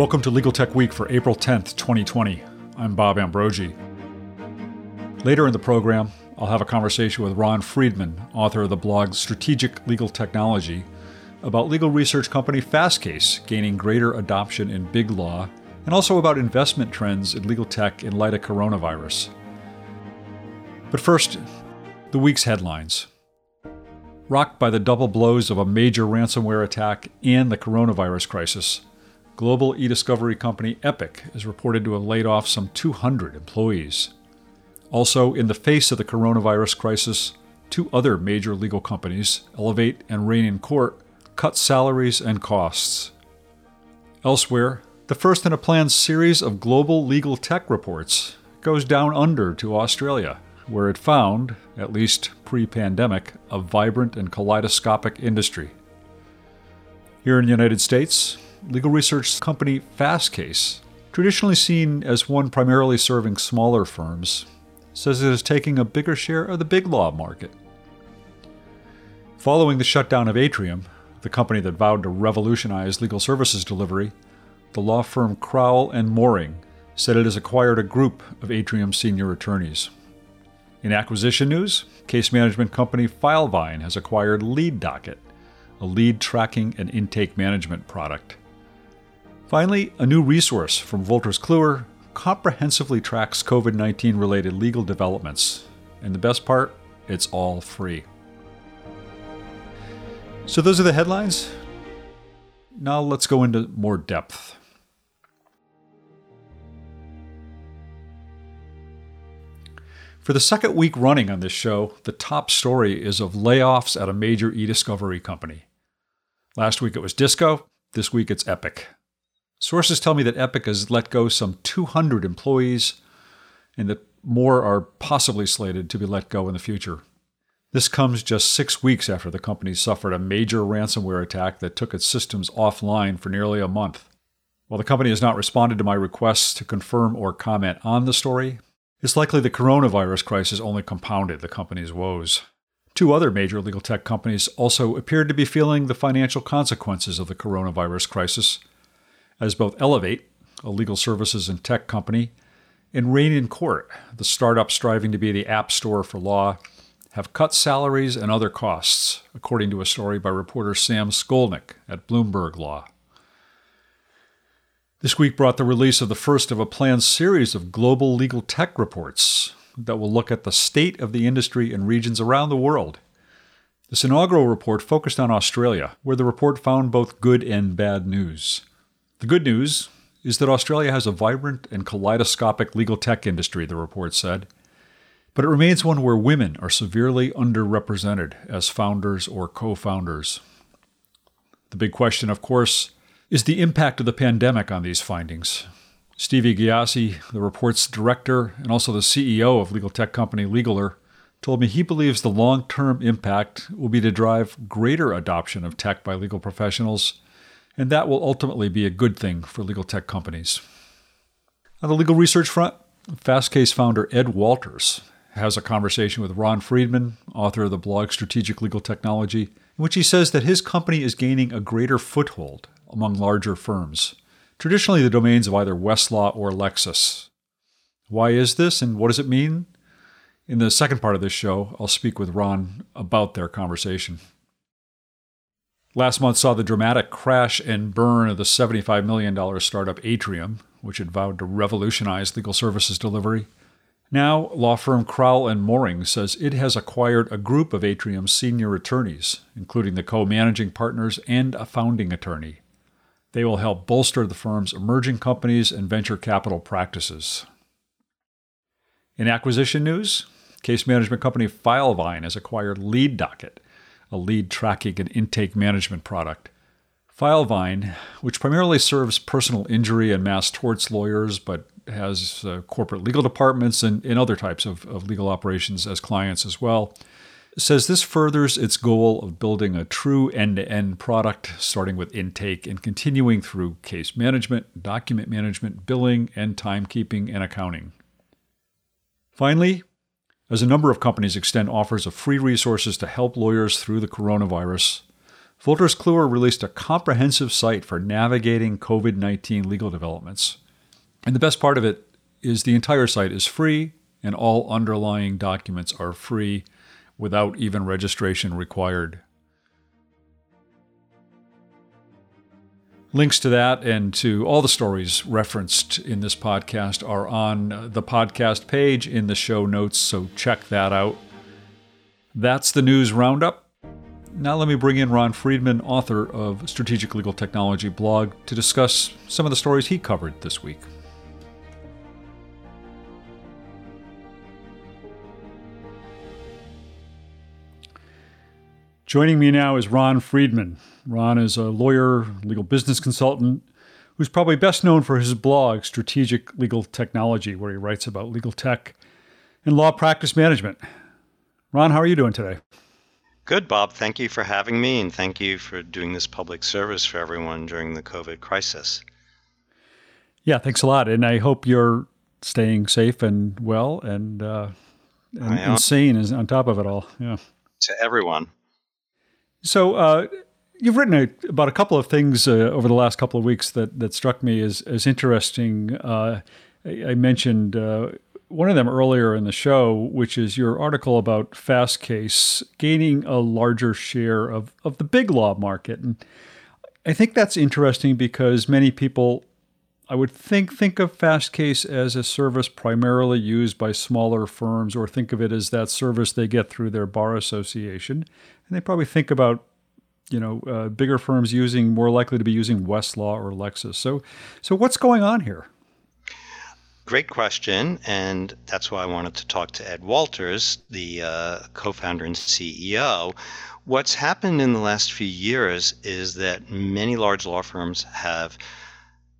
Welcome to Legal Tech Week for April 10th, 2020. I'm Bob Ambrogi. Later in the program, I'll have a conversation with Ron Friedman, author of the blog Strategic Legal Technology, about legal research company Fastcase gaining greater adoption in big law, and also about investment trends in legal tech in light of coronavirus. But first, the week's headlines. Rocked by the double blows of a major ransomware attack and the coronavirus crisis, global e discovery company Epiq is reported to have laid off some 200 employees. Also, in the face of the coronavirus crisis, two other major legal companies, Elevate and Reynen Court, cut salaries and costs. Elsewhere, the first in a planned series of global legal tech reports goes down under to Australia, where it found, at least pre pandemic, a vibrant and kaleidoscopic industry. Here in the United States, legal research company Fastcase, traditionally seen as one primarily serving smaller firms, says it is taking a bigger share of the big law market. Following the shutdown of Atrium, the company that vowed to revolutionize legal services delivery, the law firm Crowell and Moring said it has acquired a group of Atrium senior attorneys. In acquisition news, case management company Filevine has acquired LeadDocket, a lead tracking and intake management product. Finally, a new resource from Wolters Kluwer comprehensively tracks COVID 19 related legal developments. And the best part, it's all free. So, those are the headlines. Now, let's go into more depth. For the second week running on this show, the top story is of layoffs at a major e discovery company. Last week it was Disco, this week it's Epiq. Sources tell me that Epiq has let go some 200 employees and that more are possibly slated to be let go in the future. This comes just six weeks after the company suffered a major ransomware attack that took its systems offline for nearly a month. While the company has not responded to my requests to confirm or comment on the story, it's likely the coronavirus crisis only compounded the company's woes. Two other major legal tech companies also appeared to be feeling the financial consequences of the coronavirus crisis as both Elevate, a legal services and tech company, and Reynen Court, the startup striving to be the app store for law, have cut salaries and other costs, according to a story by reporter Sam Skolnik at Bloomberg Law. This week brought the release of the first of a planned series of global legal tech reports that will look at the state of the industry in regions around the world. This inaugural report focused on Australia, where the report found both good and bad news. The good news is that Australia has a vibrant and kaleidoscopic legal tech industry, the report said, but it remains one where women are severely underrepresented as founders or co founders. The big question, of course, is the impact of the pandemic on these findings. Stevie Ghiassi, the report's director and also the CEO of legal tech company Legaler, told me he believes the long term impact will be to drive greater adoption of tech by legal professionals and that will ultimately be a good thing for legal tech companies. On the legal research front, Fastcase founder Ed Walters has a conversation with Ron Friedman, author of the blog Strategic Legal Technology, in which he says that his company is gaining a greater foothold among larger firms, traditionally the domains of either Westlaw or Lexis. Why is this and what does it mean? In the second part of this show, I'll speak with Ron about their conversation. Last month saw the dramatic crash and burn of the $75 million startup Atrium, which had vowed to revolutionize legal services delivery. Now, law firm Crowell and Moring says it has acquired a group of Atrium's senior attorneys, including the co managing partners and a founding attorney. They will help bolster the firm's emerging companies and venture capital practices. In acquisition news, case management company Filevine has acquired LeadDocket, a lead tracking and intake management product. Filevine, which primarily serves personal injury and mass torts lawyers, but has uh, corporate legal departments and, and other types of, of legal operations as clients as well, says this furthers its goal of building a true end to end product, starting with intake and continuing through case management, document management, billing, and timekeeping and accounting. Finally, as a number of companies extend offers of free resources to help lawyers through the coronavirus, Wolters Kluwer released a comprehensive site for navigating COVID 19 legal developments. And the best part of it is the entire site is free and all underlying documents are free without even registration required. Links to that and to all the stories referenced in this podcast are on the podcast page in the show notes, so check that out. That's the news roundup. Now, let me bring in Ron Friedman, author of Strategic Legal Technology blog, to discuss some of the stories he covered this week. Joining me now is Ron Friedman. Ron is a lawyer, legal business consultant, who's probably best known for his blog, Strategic Legal Technology, where he writes about legal tech and law practice management. Ron, how are you doing today? Good, Bob. Thank you for having me, and thank you for doing this public service for everyone during the COVID crisis. Yeah, thanks a lot. And I hope you're staying safe and well and, uh, and, and sane on top of it all. Yeah. To everyone. So uh, you've written a, about a couple of things uh, over the last couple of weeks that that struck me as as interesting. Uh, I, I, mentioned uh, one of them earlier in the show, which is your article about Fastcase gaining a larger share of of the big law market, and I think that's interesting because many people. I would think think of Fastcase as a service primarily used by smaller firms, or think of it as that service they get through their bar association and they probably think about you know uh, bigger firms using more likely to be using Westlaw or Lexis. So so what's going on here? Great question, and that's why I wanted to talk to Ed Walters, the uh, co-founder and CEO. What's happened in the last few years is that many large law firms have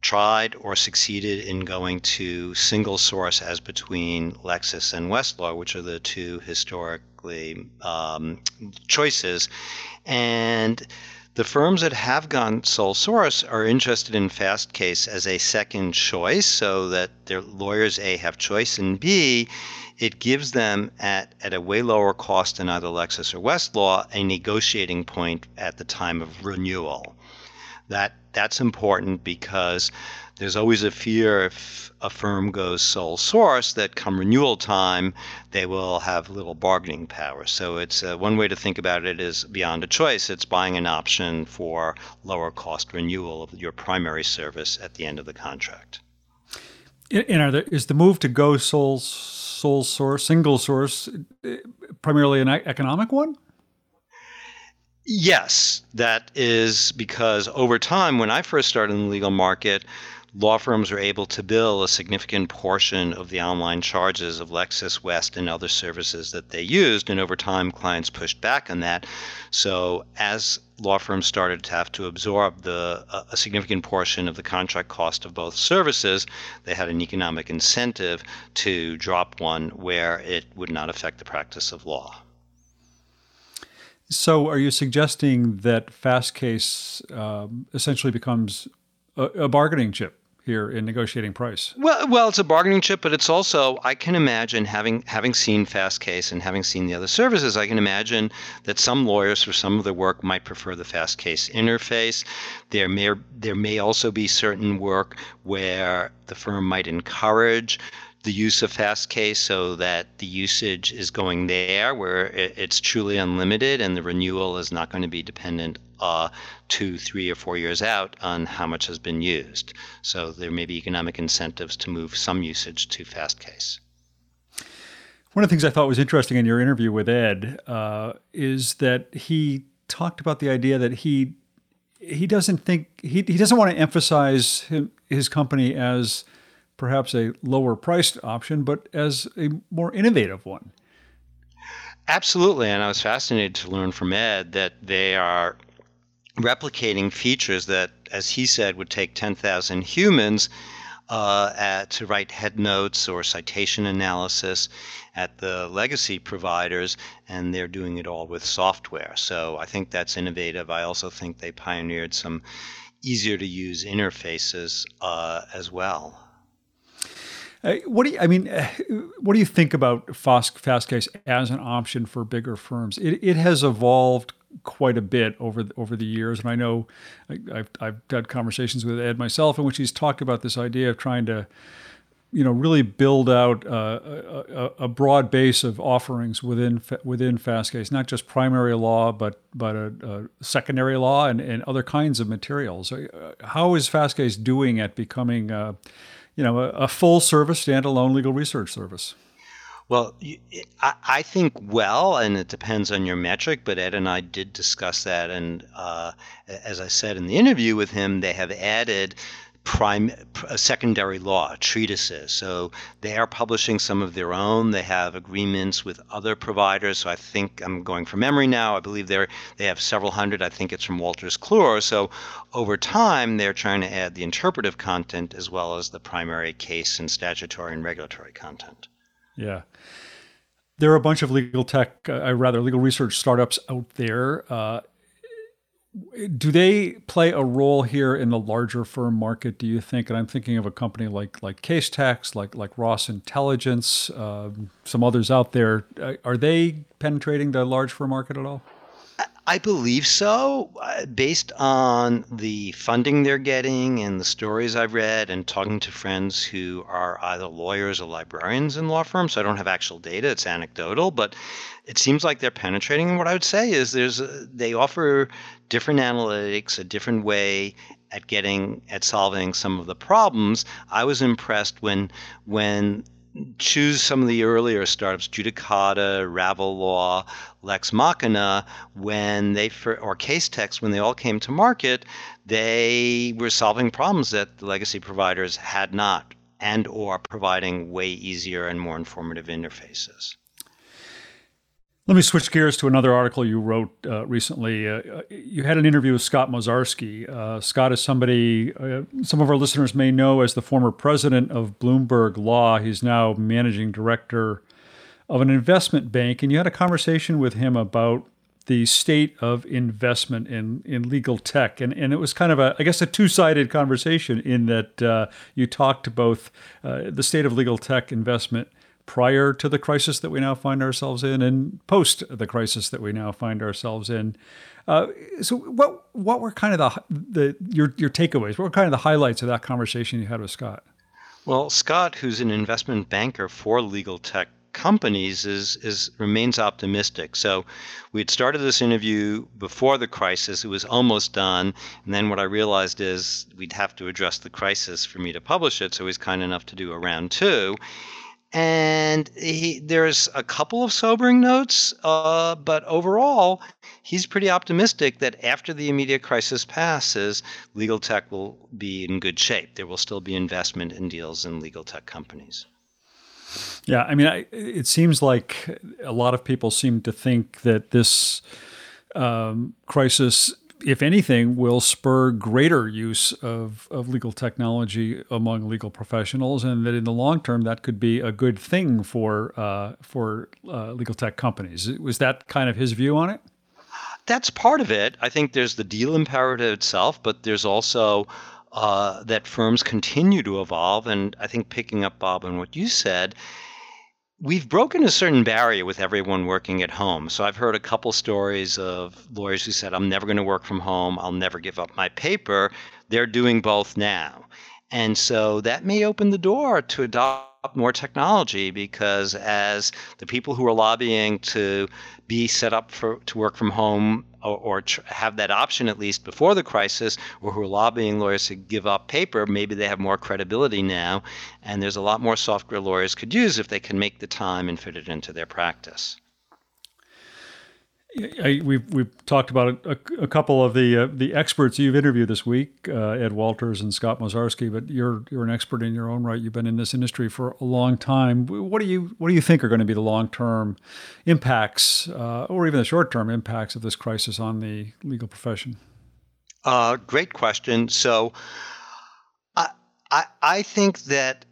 tried or succeeded in going to single source as between Lexis and Westlaw, which are the two historically um, choices. And the firms that have gone sole source are interested in Fastcase as a second choice so that their lawyers A have choice and B it gives them at, at a way lower cost than either Lexis or Westlaw a negotiating point at the time of renewal. That that's important because there's always a fear if a firm goes sole source that come renewal time they will have little bargaining power. So it's uh, one way to think about it is beyond a choice. It's buying an option for lower cost renewal of your primary service at the end of the contract. And are there, is the move to go sole sole source, single source, uh, primarily an economic one? Yes, that is because over time, when I first started in the legal market, law firms were able to bill a significant portion of the online charges of Lexis West and other services that they used. And over time, clients pushed back on that. So as law firms started to have to absorb the a significant portion of the contract cost of both services, they had an economic incentive to drop one where it would not affect the practice of law. So, are you suggesting that Fastcase um, essentially becomes a, a, bargaining chip here in negotiating price? Well, well, it's a bargaining chip, but it's also I can imagine having having seen Fastcase and having seen the other services, I can imagine that some lawyers for some of their work might prefer the Fastcase interface. There may there may also be certain work where the firm might encourage the use of Fastcase so that the usage is going there where it's truly unlimited and the renewal is not going to be dependent uh, two, three, or four years out on how much has been used. So there may be economic incentives to move some usage to Fastcase. One of the things I thought was interesting in your interview with Ed uh, is that he talked about the idea that he he doesn't think he, he doesn't want to emphasize his company as perhaps a lower priced option, but as a more innovative one. Absolutely. And I was fascinated to learn from Ed that they are replicating features that, as he said, would take 10,000 humans uh, at, to write head notes or citation analysis at the legacy providers, and they're doing it all with software. So I think that's innovative. I also think they pioneered some easier to use interfaces uh, as well. Uh, what do you, I mean? Uh, what do you think about fast, Fastcase as an option for bigger firms? It, it has evolved quite a bit over the, over the years, and I know I, have I've had conversations with Ed myself in which he's talked about this idea of trying to you know really build out uh, a, a, broad base of offerings within within Fastcase, not just primary law, but but a, a secondary law and, and other kinds of materials. How is Fastcase doing at becoming, you know, a, a, full service standalone legal research service? Well, I think well, and it depends on your metric. But Ed and I did discuss that, and uh, as I said in the interview with him, they have added prime secondary law treatises. So they are publishing some of their own. They have agreements with other providers. So I think I'm going from memory now. I believe they're they have several hundred. I think it's from Wolters Kluwer. So over time, they're trying to add the interpretive content as well as the primary case and statutory and regulatory content. Yeah. There are a bunch of legal tech, uh, rather legal research startups out there. Uh, do they play a role here in the larger firm market? Do you think? And I'm thinking of a company like like Casetext like like Ross Intelligence, um, some others out there. Uh, are they penetrating the large firm market at all? I believe so, uh, based on the funding they're getting and the stories I've read, and talking to friends who are either lawyers or librarians in law firms. So I don't have actual data; it's anecdotal, but it seems like they're penetrating. And what I would say is, there's a, they offer different analytics, a different way at getting at solving some of the problems. I was impressed when when choose some of the earlier startups, Judicata, Ravel Law, Lex Machina, when they or Casetext, when they all came to market, they were solving problems that the legacy providers had not, and or providing way easier and more informative interfaces. Let me switch gears to another article you wrote uh, recently. Uh, uh, you had an interview with Scott Mozarsky. Uh, Scott is somebody uh, some of our listeners may know as the former president of Bloomberg Law. He's now managing director of an investment bank. And you had a conversation with him about the state of investment in, in legal tech. And, and it was kind of a, I guess, a two sided conversation in that uh, you talked to both the state of legal tech investment prior to the crisis that we now find ourselves in and post the crisis that we now find ourselves in. Uh, so, what what were kind of the the your your takeaways? What were kind of the highlights of that conversation you had with Scott? Well, Scott, who's an investment banker for legal tech companies is is remains optimistic. So we had started this interview before the crisis. It was almost done, and then what I realized is we'd have to address the crisis for me to publish it. So he's kind enough to do a round two, and he, there's a couple of sobering notes, uh, but overall, he's pretty optimistic that after the immediate crisis passes, legal tech will be in good shape. There will still be investment in deals in legal tech companies. Yeah, I mean, I, it seems like a lot of people seem to think that this um, crisis if anything, will spur greater use of, of legal technology among legal professionals, and that in the long term, that could be a good thing for uh, for uh, legal tech companies. Was that kind of his view on it? That's part of it. I think there's the deal imperative itself, but there's also uh, that firms continue to evolve. And I think picking up Bob on what you said, we've broken a certain barrier with everyone working at home. So I've heard a couple stories of lawyers who said, I'm never going to work from home. I'll never give up my paper. They're doing both now. And so that may open the door to more technology because as the people who are lobbying to be set up for to work from home or, or tr- have that option at least before the crisis, or who are lobbying lawyers to give up paper, maybe they have more credibility now, and there's a lot more software lawyers could use if they can make the time and fit it into their practice. I, we've we've talked about a, a couple of the uh, the experts you've interviewed this week, uh, Ed Walters and Scott Mozarsky. But you're you're an expert in your own right. You've been in this industry for a long time. What do you what do you think are going to be the long term impacts, uh, or even the short term impacts of this crisis on the legal profession? Uh, great question. So, I I, I think that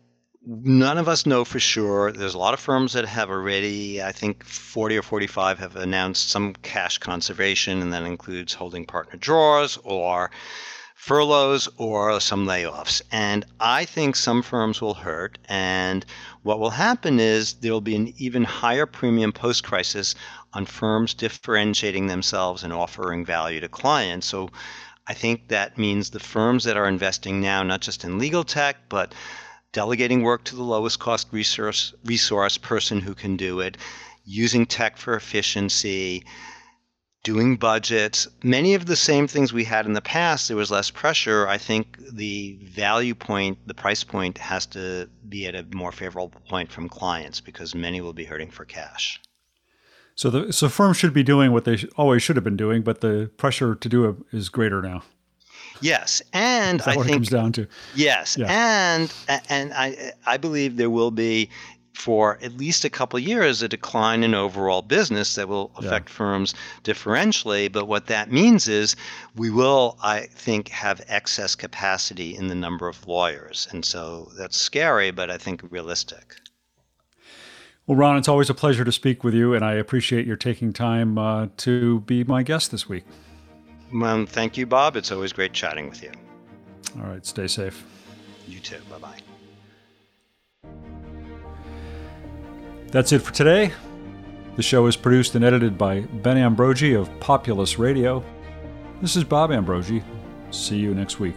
none of us know for sure. There's a lot of firms that have already, I think 40 or 45 have announced some cash conservation, and that includes holding partner draws or furloughs or some layoffs. And I think some firms will hurt. And what will happen is there will be an even higher premium post crisis on firms differentiating themselves and offering value to clients. So I think that means the firms that are investing now, not just in legal tech, but delegating work to the lowest cost resource, resource person who can do it, using tech for efficiency, doing budgets, many of the same things we had in the past. There was less pressure. I think the value point, the price point has to be at a more favorable point from clients because many will be hurting for cash. So the so firms should be doing what they always should have been doing, but the pressure to do it is greater now. Yes, and I think it comes down to yes, yeah. and and I I believe there will be for at least a couple years a decline in overall business that will affect yeah. firms differentially. But what that means is we will, I think, have excess capacity in the number of lawyers, and so that's scary, but I think realistic. Well, Ron, it's always a pleasure to speak with you, and I appreciate your taking time uh, to be my guest this week. Well, thank you, Bob. It's always great chatting with you. All right, stay safe. You too. Bye bye. That's it for today. The show is produced and edited by Ben Ambrogi of Populus Radio. This is Bob Ambrogi. See you next week.